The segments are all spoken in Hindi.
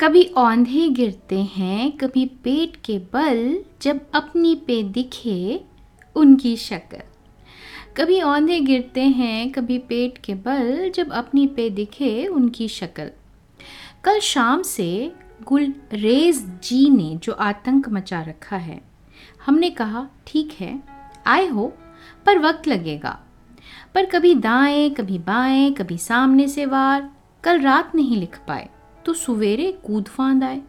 कभी औंधे गिरते हैं, कभी पेट के बल जब अपनी पे दिखे उनकी शक्ल। कभी औंधे गिरते हैं, कभी पेट के बल जब अपनी पे दिखे उनकी शक्ल। कल शाम से गुलरेज जी ने जो आतंक मचा रखा है, हमने कहा, ठीक है, आए हो, पर वक्त लगेगा। पर कभी दाएँ, कभी बाएँ, कभी सामने से वार, कल रात नहीं लिख पाए। तो सवेरे कूद फांद आए।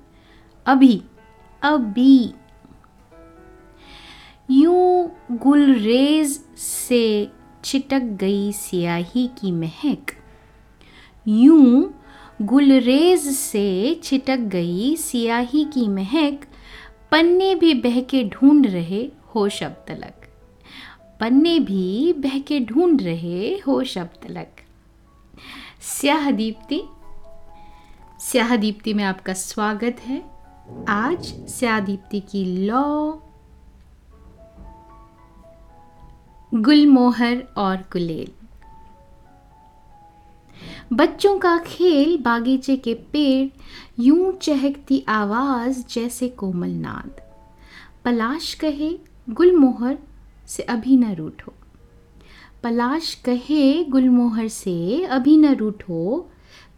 अभी अभी। यूँ गुलरेज से छिटक गई सियाही की महक। यूँ गुलरेज से छिटक गई सियाही की महक। पन्ने भी बहके ढूंढ रहे हो शब तलक। पन्ने भी बहके ढूंढ रहे हो शब तलक। स्याह दीप्ति स्याह दीप्ति में आपका स्वागत है। आज स्याह दीप्ति की लौ, गुलमोहर और गुलेल। बच्चों का खेल बागीचे के पेड़, यूँ चहकती आवाज़ जैसे कोमल नाद पलाश कहे, गुलमोहर से अभी न रूठो। पलाश कहे, गुलमोहर से अभी न रूठो।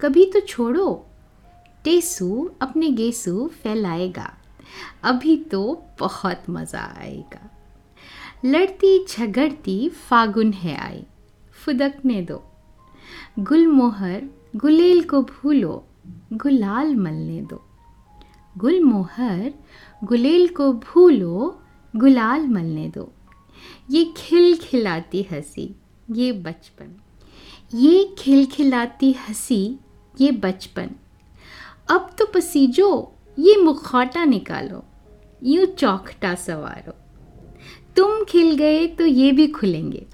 कभी तो छोड़ो। टेसू अपने गेसू फैलाएगा। अभी तो बहुत मज़ा आएगा। लड़ती झगड़ती फागुन है आई फुदकने दो। गुलमोहर गुलेल को भूलो, गुलाल मलने दो। गुलमोहर गुलेल को भूलो, गुलाल मलने दो। ये खिलखिलाती हँसी, ये बचपन। ये खिलखिलाती हँसी, ये बचपन। अब तो पसीजो, ये मुखौटा निकालो, यूँ चौखटा सवारो। तुम खिल गए तो ये भी खुलेंगे,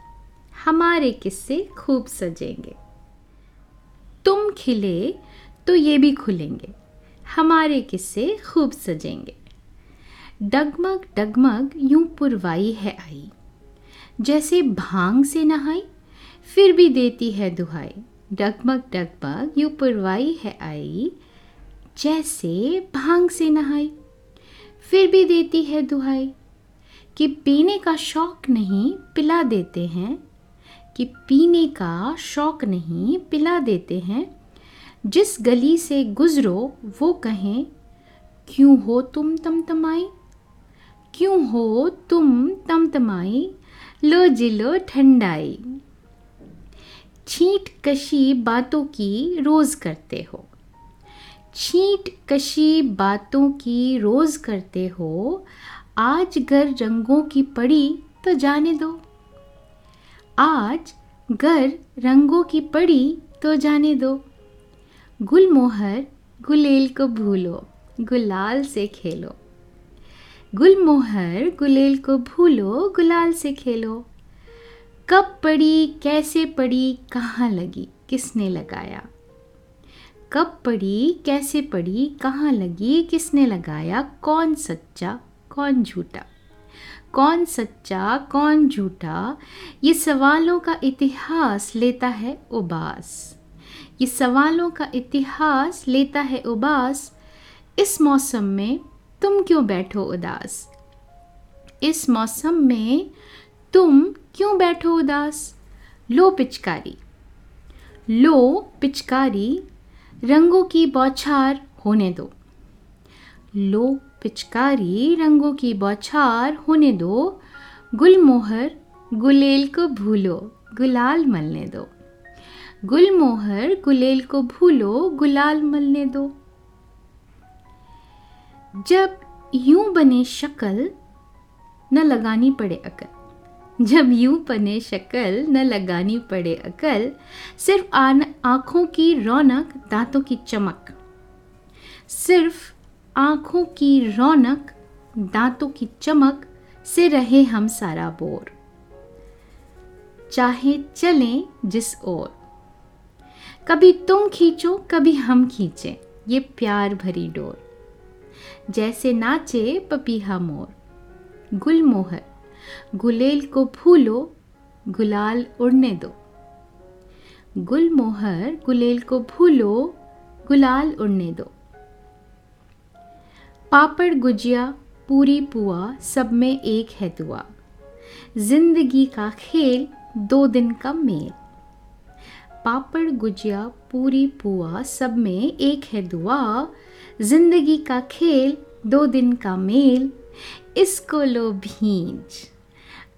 हमारे किस्से खूब सजेंगे। तुम खिले तो ये भी खुलेंगे, हमारे किस्से खूब सजेंगे। डगमग डगमग, यूँ पुरवाई है आई। जैसे भाँग से नहाई, फिर भी देती है दुहाई। डगमग डगमग, यूँ पुरवाई है आई जैसे भाँग से नहाई, फिर भी देती है दुहाई कि पीने का शौक नहीं पिला देते हैं, कि पीने का शौक नहीं पिला देते हैं। जिस गली से गुजरो वो कहें, क्यों हो तुम तमतमाई? क्यों हो तुम तमतमाई? लो जिलो ठंडाई। छींट कशी बातों की रोज करते हो। छींट कशी बातों की रोज करते हो, आज गर रंगों की पड़ी तो जाने दो। आज गर रंगों की पड़ी तो जाने दो। गुलमोहर गुलेल को भूलो, गुलाल से खेलो। गुलमोहर गुलेल को भूलो, गुलाल से खेलो। कब पड़ी, कैसे पड़ी, कहाँ लगी, किसने लगाया? कब पड़ी कैसे पड़ी कहाँ लगी, किसने लगाया, कौन सच्चा, कौन झूठा? कौन सच्चा, कौन झूठा? ये सवालों का इतिहास लेता है उबास। ये सवालों का इतिहास लेता है उबास, इस मौसम में तुम क्यों बैठो उदास? इस मौसम में तुम क्यों बैठो उदास? लो पिचकारी। लो पिचकारी रंगों की बौछार होने दो। लो पिचकारी रंगों की बौछार होने दो। गुलमोहर गुलेल को भूलो, गुलाल मलने दो। गुलमोहर गुलेल को भूलो, गुलाल मलने दो। जब यूँ बने शक्ल न लगानी पड़े अकल जब यूँ पने शक्ल न लगानी पड़े अकल, सिर्फ़ आँखों की रौनक, दांतों की चमक। सिर्फ़ आँखों की रौनक, दांतों की चमक से रहे हम सारा बोर। चाहे चलें जिस ओर। कभी तुम खींचो, कभी हम खींचें, ये प्यार भरी डोर। जैसे नाचे पपीहा मोर। गुलमोहर। गुलेल को भूलो गुलाल उड़ने दो। गुलमोहर गुलेल को भूलो गुलाल उड़ने दो। पापड़ गुजिया, पूरी पुआ, सब में एक है दुआ। ज़िंदगी का खेल, दो दिन का मेल। पापड़ गुजिया, पूरी पुआ, सब में एक है दुआ। ज़िंदगी का खेल, दो दिन का मेल। इसको लो भींच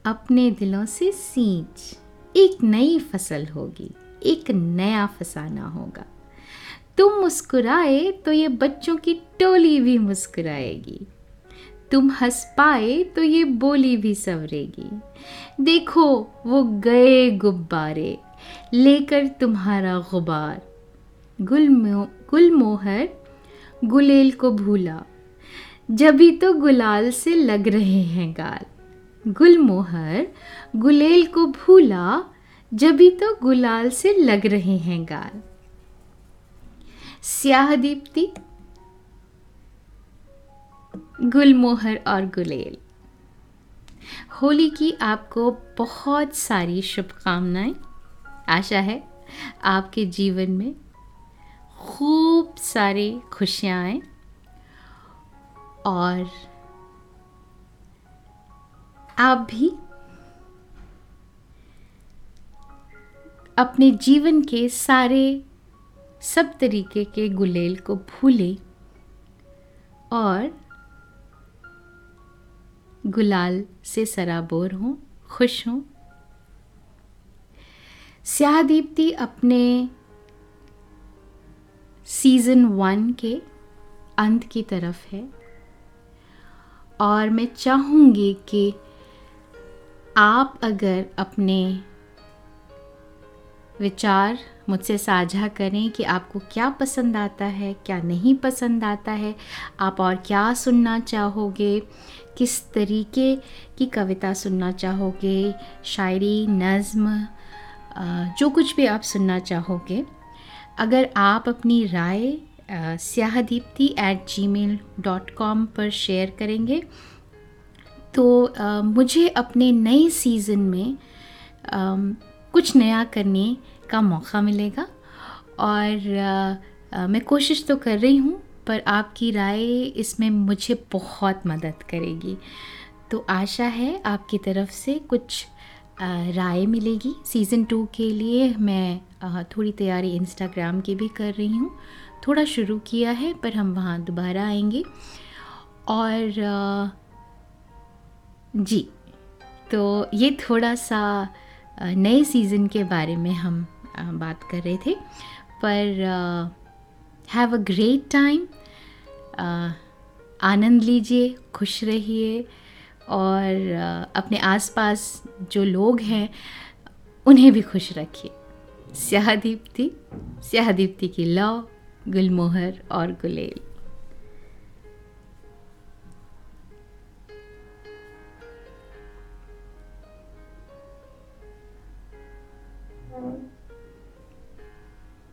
अपने दिलों से सींच। एक नई फ़सल होगी, एक नया फसाना होगा। तुम मुस्कुराए तो ये बच्चों की टोली भी मुस्कुराएगी। तुम हंस पाए तो ये बोली भी सवरेगी। देखो वो गए गुब्बारे, लेकर तुम्हारा गुबार। गुल गुलमोहर गुलेल को भूला जभी तो गुलाल से लग रहे हैं गाल। गुलमोहर गुलेल को भूला, जभी तो गुलाल से लग रहे हैं गाल। स्याह दीप्ति, गुलमोहर और गुलेल। होली की आपको बहुत सारी शुभकामनाएँ। आशा है आपके जीवन में खूब सारी खुशियाँ आए। और आप भी अपने जीवन के सारे सब तरीके के गुलेल को भूलें और गुलाल से सराबोर हों, खुश हों। स्याह दीप्ति अपने सीज़न वन के अंत की तरफ़ है। और मैं चाहूँगी कि आप अगर अपने विचार मुझसे साझा करें कि आपको क्या पसंद आता है, क्या नहीं पसंद आता है, आप और क्या सुनना चाहोगे, किस तरीके की कविता सुनना चाहोगे, शायरी, नज़म जो कुछ भी आप सुनना चाहोगे। अगर आप अपनी राय स्याह Deepti at Gmail dot com पर शेयर करेंगे। तो आ, मुझे अपने नए सीज़न में आ, कुछ नया करने का मौका मिलेगा और आ, मैं कोशिश तो कर रही हूँ पर आपकी राय इसमें मुझे बहुत मदद करेगी। तो आशा है आपकी तरफ़ से कुछ राय मिलेगी। सीज़न टू के लिए मैं थोड़ी तैयारी इंस्टाग्राम की भी कर रही हूँ। थोड़ा शुरू किया है, पर हम वहाँ दोबारा आएँगे। और जी तो ये थोड़ा सा नए सीज़न के बारे में हम बात कर रहे थे। पर हैव अ ग्रेट टाइम आनंद लीजिए, खुश रहिए, और अपने आसपास जो लोग हैं, उन्हें भी खुश रखिए। स्याह दीप्ति स्याह दीप्ति की लौ। गुलमोहर और गुलेल।